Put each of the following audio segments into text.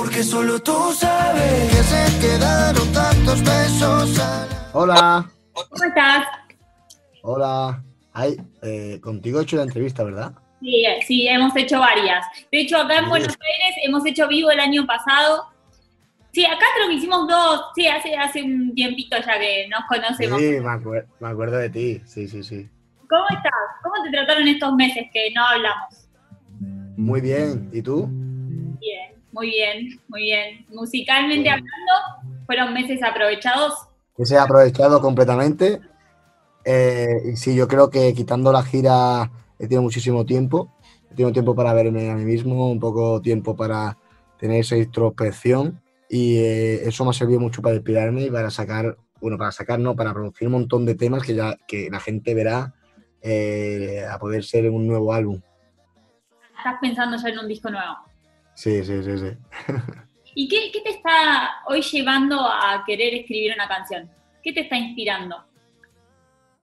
porque solo tú sabes que se quedaron tantos besos. Hola. ¿Cómo estás? Hola. Ay, eh, contigo he hecho la entrevista, ¿verdad? Sí, sí, hemos hecho varias. De hecho, acá en Buenos Aires hemos hecho vivo el año pasado. Sí, acá creo que hicimos dos, sí, hace, hace un tiempito ya que nos conocemos. Sí, me, me acuerdo de ti, sí, sí, sí. ¿Cómo estás? ¿Cómo te trataron estos meses que no hablamos? Muy bien, ¿y tú? Muy bien, muy bien. Musicalmente hablando, ¿fueron meses aprovechados? Que se ha aprovechado completamente. Eh, y sí, yo creo que quitando la gira he tenido muchísimo tiempo. He tenido tiempo para verme a mí mismo, un poco tiempo para tener esa introspección y eh, eso me ha servido mucho para inspirarme y para sacar, bueno, para sacar, no, para producir un montón de temas que ya que la gente verá eh, a poder ser un nuevo álbum. ¿Estás pensando ya en un disco nuevo? Sí, sí, sí, sí. ¿Y qué, qué te está hoy llevando a querer escribir una canción? ¿Qué te está inspirando?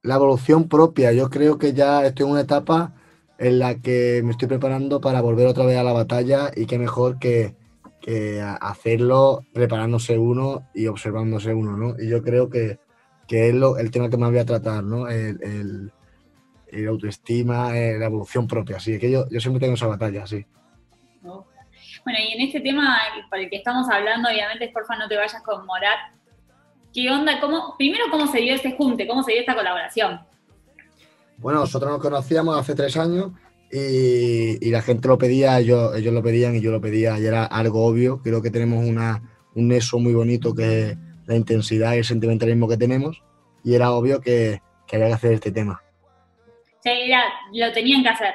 La evolución propia. Yo creo que ya estoy en una etapa en la que me estoy preparando para volver otra vez a la batalla y qué mejor que, que hacerlo preparándose uno y observándose uno, ¿no? Y yo creo que, que es lo, el tema que más voy a tratar, ¿no? El, el, el autoestima, eh, la evolución propia, así que yo, yo siempre tengo esa batalla, sí. Bueno, y en este tema por el que estamos hablando, obviamente, porfa no te vayas con Morat. ¿Qué onda? ¿Cómo, primero, ¿cómo se dio este junte? ¿Cómo se dio esta colaboración? Bueno, nosotros nos conocíamos hace tres años y, y la gente lo pedía, ellos, ellos lo pedían y yo lo pedía y era algo obvio. Creo que tenemos una, un eso muy bonito que es la intensidad y el sentimentalismo que tenemos y era obvio que, que había que hacer este tema. O sea, era, lo tenían que hacer.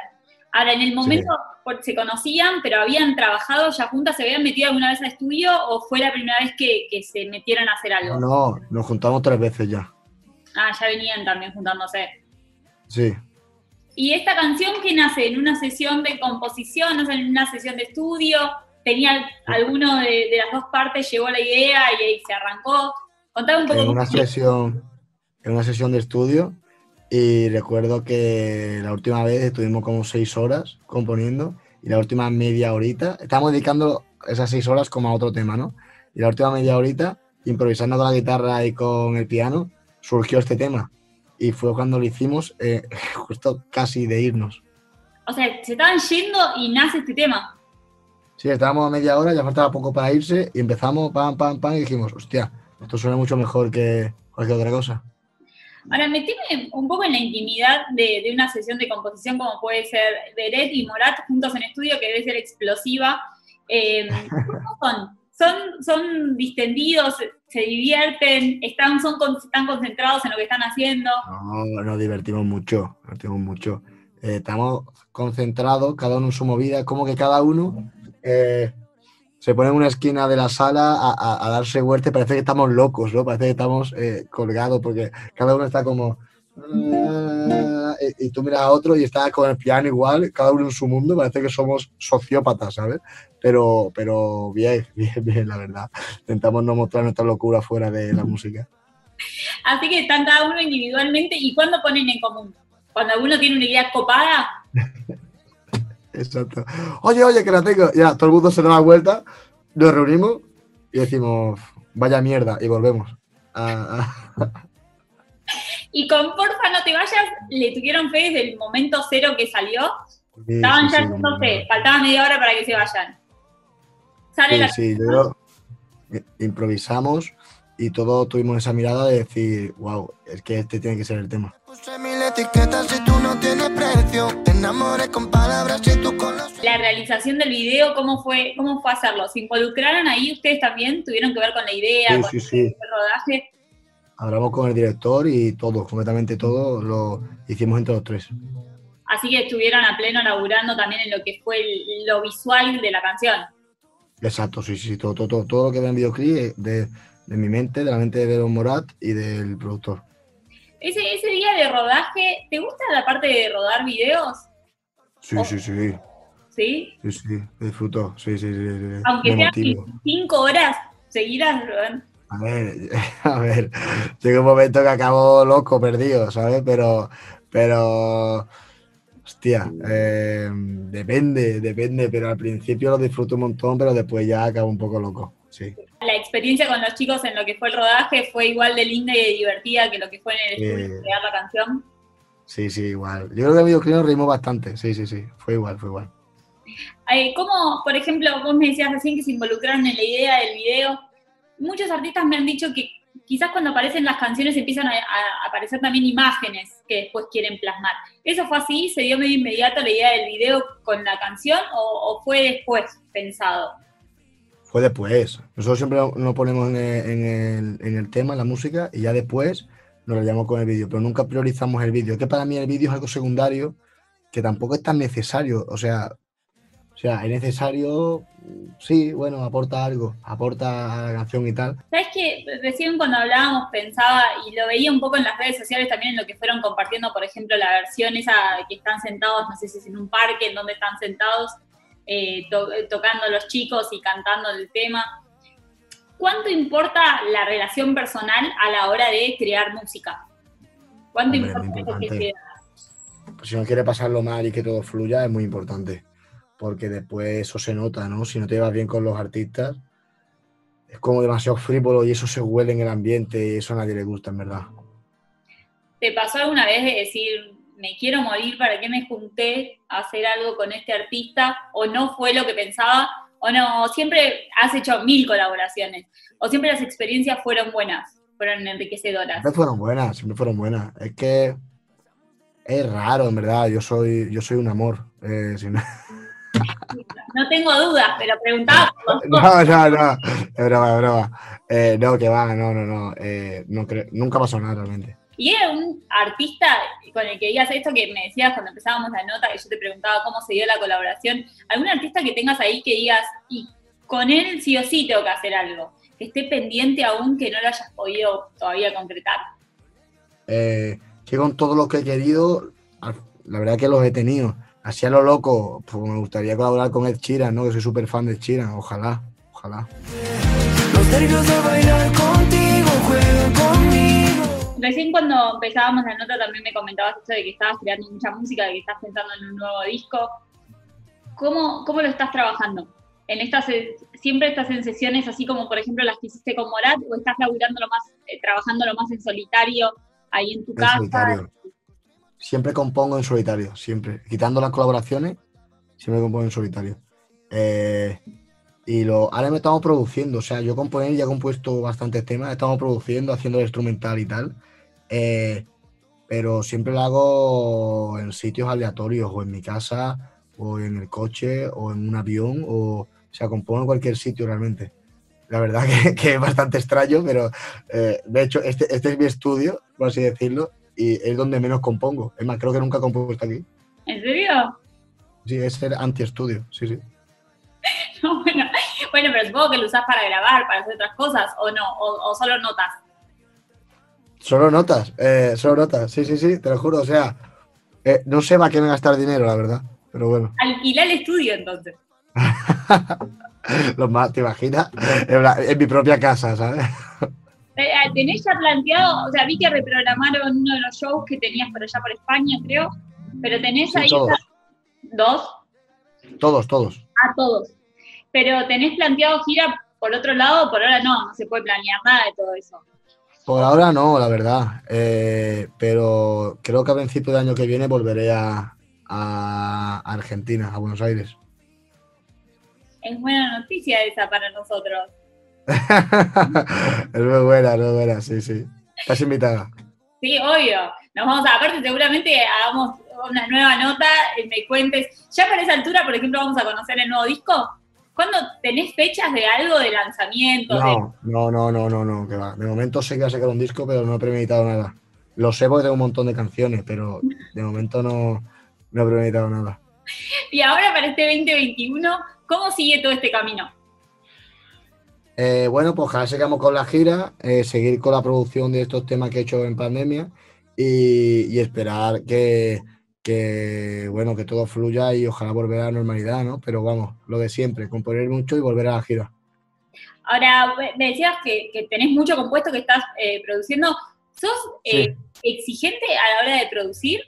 Ahora, en el momento sí. Se conocían, pero habían trabajado ya juntas, ¿se habían metido alguna vez al estudio o fue la primera vez que, que se metieron a hacer algo? No, nos juntamos tres veces ya. Ah, ya venían también juntándose. Sí. ¿Y esta canción que nace en una sesión de composición, no en una sesión de estudio? ¿Tenía alguno de, de las dos partes, llegó la idea y ahí se arrancó? Contame un poco. En una sesión, en una sesión de estudio y recuerdo que la última vez estuvimos como seis horas componiendo y la última media horita, estábamos dedicando esas seis horas como a otro tema, ¿no? Y la última media horita, improvisando con la guitarra y con el piano, surgió este tema. Y fue cuando lo hicimos, eh, justo casi de irnos. O sea, se estaban yendo y nace este tema. Sí, estábamos a media hora, ya faltaba poco para irse y empezamos, pam, pam, pam, y dijimos, hostia, esto suena mucho mejor que cualquier otra cosa. Ahora, metime un poco en la intimidad de, una sesión de composición como puede ser Beret y Morat juntos en estudio, que debe ser explosiva. Eh, ¿Cómo son? ¿Son, son distendidos, se divierten, están, son, están concentrados en lo que están haciendo? No, nos divertimos mucho, nos divertimos mucho. Eh, estamos concentrados, cada uno en su movida, como que cada uno eh, se pone en una esquina de la sala a, a, a, darse vuelta y parece que estamos locos, ¿no? Parece que estamos eh, colgados porque cada uno está como... Y, y, tú miras a otro y está con el piano igual, cada uno en su mundo, parece que somos sociópatas, ¿sabes? Pero, pero bien, bien, bien, la verdad. Intentamos no mostrar nuestra locura fuera de la música. Así que están cada uno individualmente y ¿cuándo ponen en común? Cuando uno tiene una idea copada. Exacto. Oye, oye, que la tengo. Ya, todo el mundo se da la vuelta, nos reunimos y decimos, vaya mierda, y volvemos. Ah, ah. Y con Porfa No Te Vayas, ¿le tuvieron fe desde el momento cero que salió? Sí, Estaban sí, ya sí, fe, faltaba media hora para que se vayan. Sale la sí, yo improvisamos y todos tuvimos esa mirada de decir, wow, es que este tiene que ser el tema. La realización del video, ¿cómo fue, cómo fue hacerlo? ¿Se involucraron ahí ustedes también? ¿Tuvieron que ver con la idea, sí, con sí, sí. el rodaje? Hablamos con el director y todo, completamente todo lo hicimos entre los tres. Así que estuvieron a pleno laburando también en lo que fue el, lo visual de la canción. Exacto, sí, sí, todo, todo, todo, todo lo que ve en videoclip de, de mi mente, de la mente de Don Morat y del productor. Ese, ese día de rodaje, ¿te gusta la parte de rodar videos? Sí, oh. sí, sí. ¿Sí? Sí, sí, disfruto, sí, sí, sí. sí. Aunque sean cinco horas seguidas, Rubén. A ver, a ver, llega un momento que acabo loco, perdido, ¿sabes? Pero, pero Hostia, eh, depende, depende, pero al principio lo disfruto un montón, pero después ya acabo un poco loco, sí. La experiencia con los chicos en lo que fue el rodaje fue igual de linda y divertida que lo que fue en el estudio Eh, crear la canción. Sí, sí, igual. Yo creo que el videoclip reímos bastante, sí, sí, sí, fue igual, fue igual. Eh, ¿Cómo, por ejemplo, vos me decías recién que se involucraron en la idea del video? Muchos artistas me han dicho que quizás cuando aparecen las canciones empiezan a, a aparecer también imágenes que después quieren plasmar. ¿Eso fue así? ¿Se dio medio inmediato la idea del video con la canción o, o fue después pensado? Fue después. Nosotros siempre nos ponemos en el, en el- en el tema, la música, y ya después nos lo llamamos con el vídeo, pero nunca priorizamos el vídeo. Que para mí el vídeo es algo secundario que tampoco es tan necesario. O sea, o sea, es necesario, sí, bueno, aporta algo, aporta a la canción y tal. ¿Sabes que Recién cuando hablábamos pensaba, y lo veía un poco en las redes sociales también en lo que fueron compartiendo, por ejemplo, la versión esa que están sentados, no sé si es en un parque, en donde están sentados, eh, to- tocando los chicos y cantando el tema. ¿Cuánto importa la relación personal a la hora de crear música? ¿Cuánto Hombre, importa que si no quiere pasarlo mal y que todo fluya, es muy importante. Porque después eso se nota, ¿no? Si no te llevas bien con los artistas, es como demasiado frívolo y eso se huele en el ambiente y eso a nadie le gusta, en verdad. ¿Te pasó alguna vez de decir, me quiero morir, ¿para qué me junté a hacer algo con este artista? ¿O no fue lo que pensaba? ¿O no? Siempre has hecho mil colaboraciones. ¿O siempre las experiencias fueron buenas? Fueron enriquecedoras. Siempre fueron buenas, siempre fueron buenas. Es que es raro, en verdad. Yo soy, yo soy un amor. eh, si no- No tengo dudas, pero preguntaba por los dos. no, no, no. Es broma, es broma. Eh, no, que va, no, no, no. eh, no creo- nunca pasó nada realmente. Y era un artista con el que digas esto que me decías cuando empezábamos la nota, que yo te preguntaba cómo se dio la colaboración. ¿Algún artista que tengas ahí que digas, y con él sí o sí tengo que hacer algo? Que esté pendiente aún que no lo hayas podido todavía concretar. Eh, que con todo lo que he querido, la verdad que los he tenido. Así a lo loco, pues me gustaría colaborar con Ed Sheeran, ¿no? Que soy súper fan de Ed Sheeran. Ojalá, ojalá. Los nervios de bailar contigo juegan conmigo. Recién cuando empezábamos la nota también me comentabas esto de que estabas creando mucha música, de que estás pensando en un nuevo disco. ¿Cómo, cómo lo estás trabajando? ¿En estas, ¿Siempre estás en sesiones así como por ejemplo las que hiciste con Morat o estás laburándolo más, eh, trabajándolo más en solitario ahí en tu En casa? solitario. Siempre compongo en solitario, siempre. Quitando las colaboraciones, siempre compongo en solitario. Eh, y lo, ahora me estamos produciendo, o sea, yo componer ya he compuesto bastantes temas, estamos produciendo, haciendo el instrumental y tal. eh, pero siempre lo hago en sitios aleatorios, o en mi casa, o en el coche, o en un avión, o, o sea, compongo en cualquier sitio realmente. La verdad que, que es bastante extraño, pero eh, de hecho, este, este es mi estudio, por así decirlo, y es donde menos compongo. Es más, creo que nunca he compuesto aquí. ¿En serio? Sí, es el anti-estudio, sí, sí. No, bueno, bueno, pero supongo que lo usás para grabar, para hacer otras cosas, o no, o, o solo notas. Solo notas, eh, solo notas, sí, sí, sí, te lo juro. O sea, eh, no sé para qué me gastar dinero, la verdad, pero bueno. Alquilá el estudio entonces. Los más, ¿te imaginas? En, la- en mi propia casa, ¿sabes? Eh, ¿Tenés ya planteado, o sea, vi que reprogramaron uno de los shows que tenías por allá por España, creo, pero tenés Sí, ahí todos. esa- dos Todos, todos. a todos. Pero tenés planteado gira por otro lado, por ahora no, no se puede planear nada de todo eso. Por ahora no, la verdad. Eh, pero creo que a principio de año que viene volveré a, a Argentina, a Buenos Aires. Es buena noticia esa para nosotros. es muy buena, es muy buena, sí, sí. Estás invitada. Sí, obvio. Nos vamos a, aparte seguramente hagamos una nueva nota, y me cuentes. Ya para esa altura, por ejemplo, vamos a conocer el nuevo disco. ¿Cuándo tenés fechas de algo de lanzamiento? de- No, no, no, no, no, no, que va. De momento sé que voy a sacar un disco, pero no he premeditado nada. Lo sé porque tengo un montón de canciones, pero de momento no, no he premeditado nada. Y ahora para este 2021, ¿cómo sigue todo este camino? Eh, bueno, pues ojalá sigamos con la gira, eh, seguir con la producción de estos temas que he hecho en pandemia y, y esperar que, que, bueno, que todo fluya y ojalá volver a la normalidad, ¿no? Pero vamos, lo de siempre, componer mucho y volver a la gira. Ahora, me decías que, que tenés mucho compuesto que estás eh, produciendo. ¿Sos eh, exigente a la hora de producir?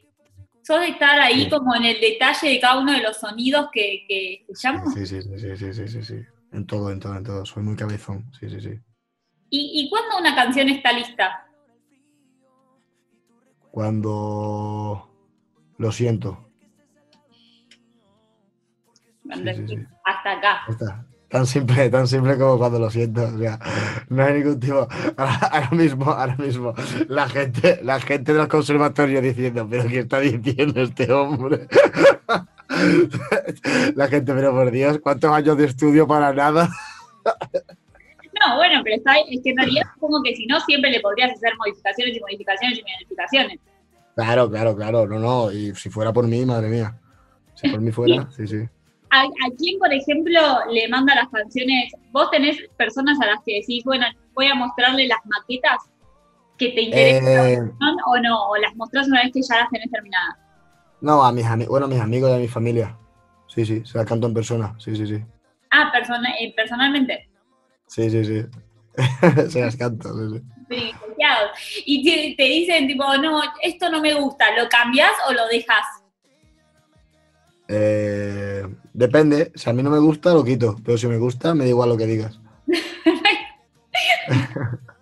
sos de estar ahí Sí. como en el detalle de cada uno de los sonidos que. Sí, sí, sí, sí, sí, sí, sí, sí. En todo, en todo, en todo. Soy muy cabezón. Sí, sí, sí. ¿Y, ¿Y cuándo una canción está lista? Cuando lo siento. Cuando Sí, sí, decís, sí. Hasta acá. Está. Tan simple, tan simple como cuando lo siento. O sea, no hay ningún tipo. Ahora, ahora mismo, ahora mismo, la gente, la gente del conservatorio diciendo, pero ¿qué está diciendo este hombre? La gente, pero por Dios, ¿cuántos años de estudio para nada? No, bueno, pero está, es que en realidad supongo que si no, siempre le podrías hacer modificaciones y modificaciones y modificaciones. Claro, claro, claro, no, no. Y si fuera por mí, madre mía. Si por mí fuera, sí, sí. ¿A, a quién, por ejemplo, le manda las canciones? ¿Vos tenés personas a las que decís, bueno, voy a mostrarle las maquetas que te interesan Eh, o no? ¿O las mostrás una vez que ya las tenés terminadas? No, a mis amigos, bueno, a mis amigos y a mi familia. Sí, sí, se la canto en persona. Sí, sí, sí. Ah, persona, eh, personalmente. Sí, sí, sí. se las canto, sí, sí. privilegiados. Y te, te dicen, tipo, no, esto no me gusta, ¿lo cambias o lo dejas? Eh, depende, si a mí no me gusta, lo quito, pero si me gusta, me da igual lo que digas.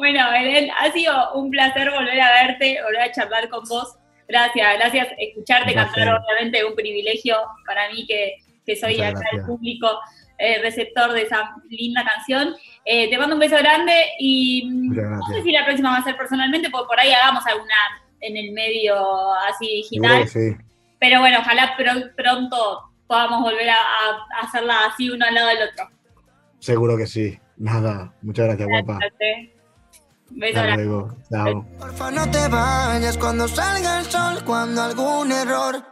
Bueno, Belén, ha sido un placer volver a verte, volver a charlar con vos. Gracias, gracias. Escucharte cantar, obviamente, es un privilegio para mí que, que soy Muchas acá el público eh, receptor de esa linda canción. Eh, te mando un beso grande y mm, no sé si la próxima va a ser personalmente, porque por ahí hagamos alguna en el medio así digital. sí. Pero bueno, ojalá pro- pronto podamos volver a, a hacerla así uno al lado del otro. Seguro que sí. Nada, muchas gracias, guapa. Gracias. Beso Hasta luego. Chao. Porfa, no te vayas cuando salga el sol, cuando algún error